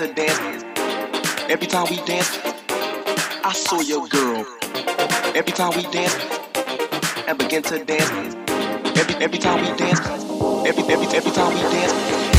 to dance. Every time we dance, I saw your girl. Every time we dance I begin to dance. Every every time we dance, every every every time we dance.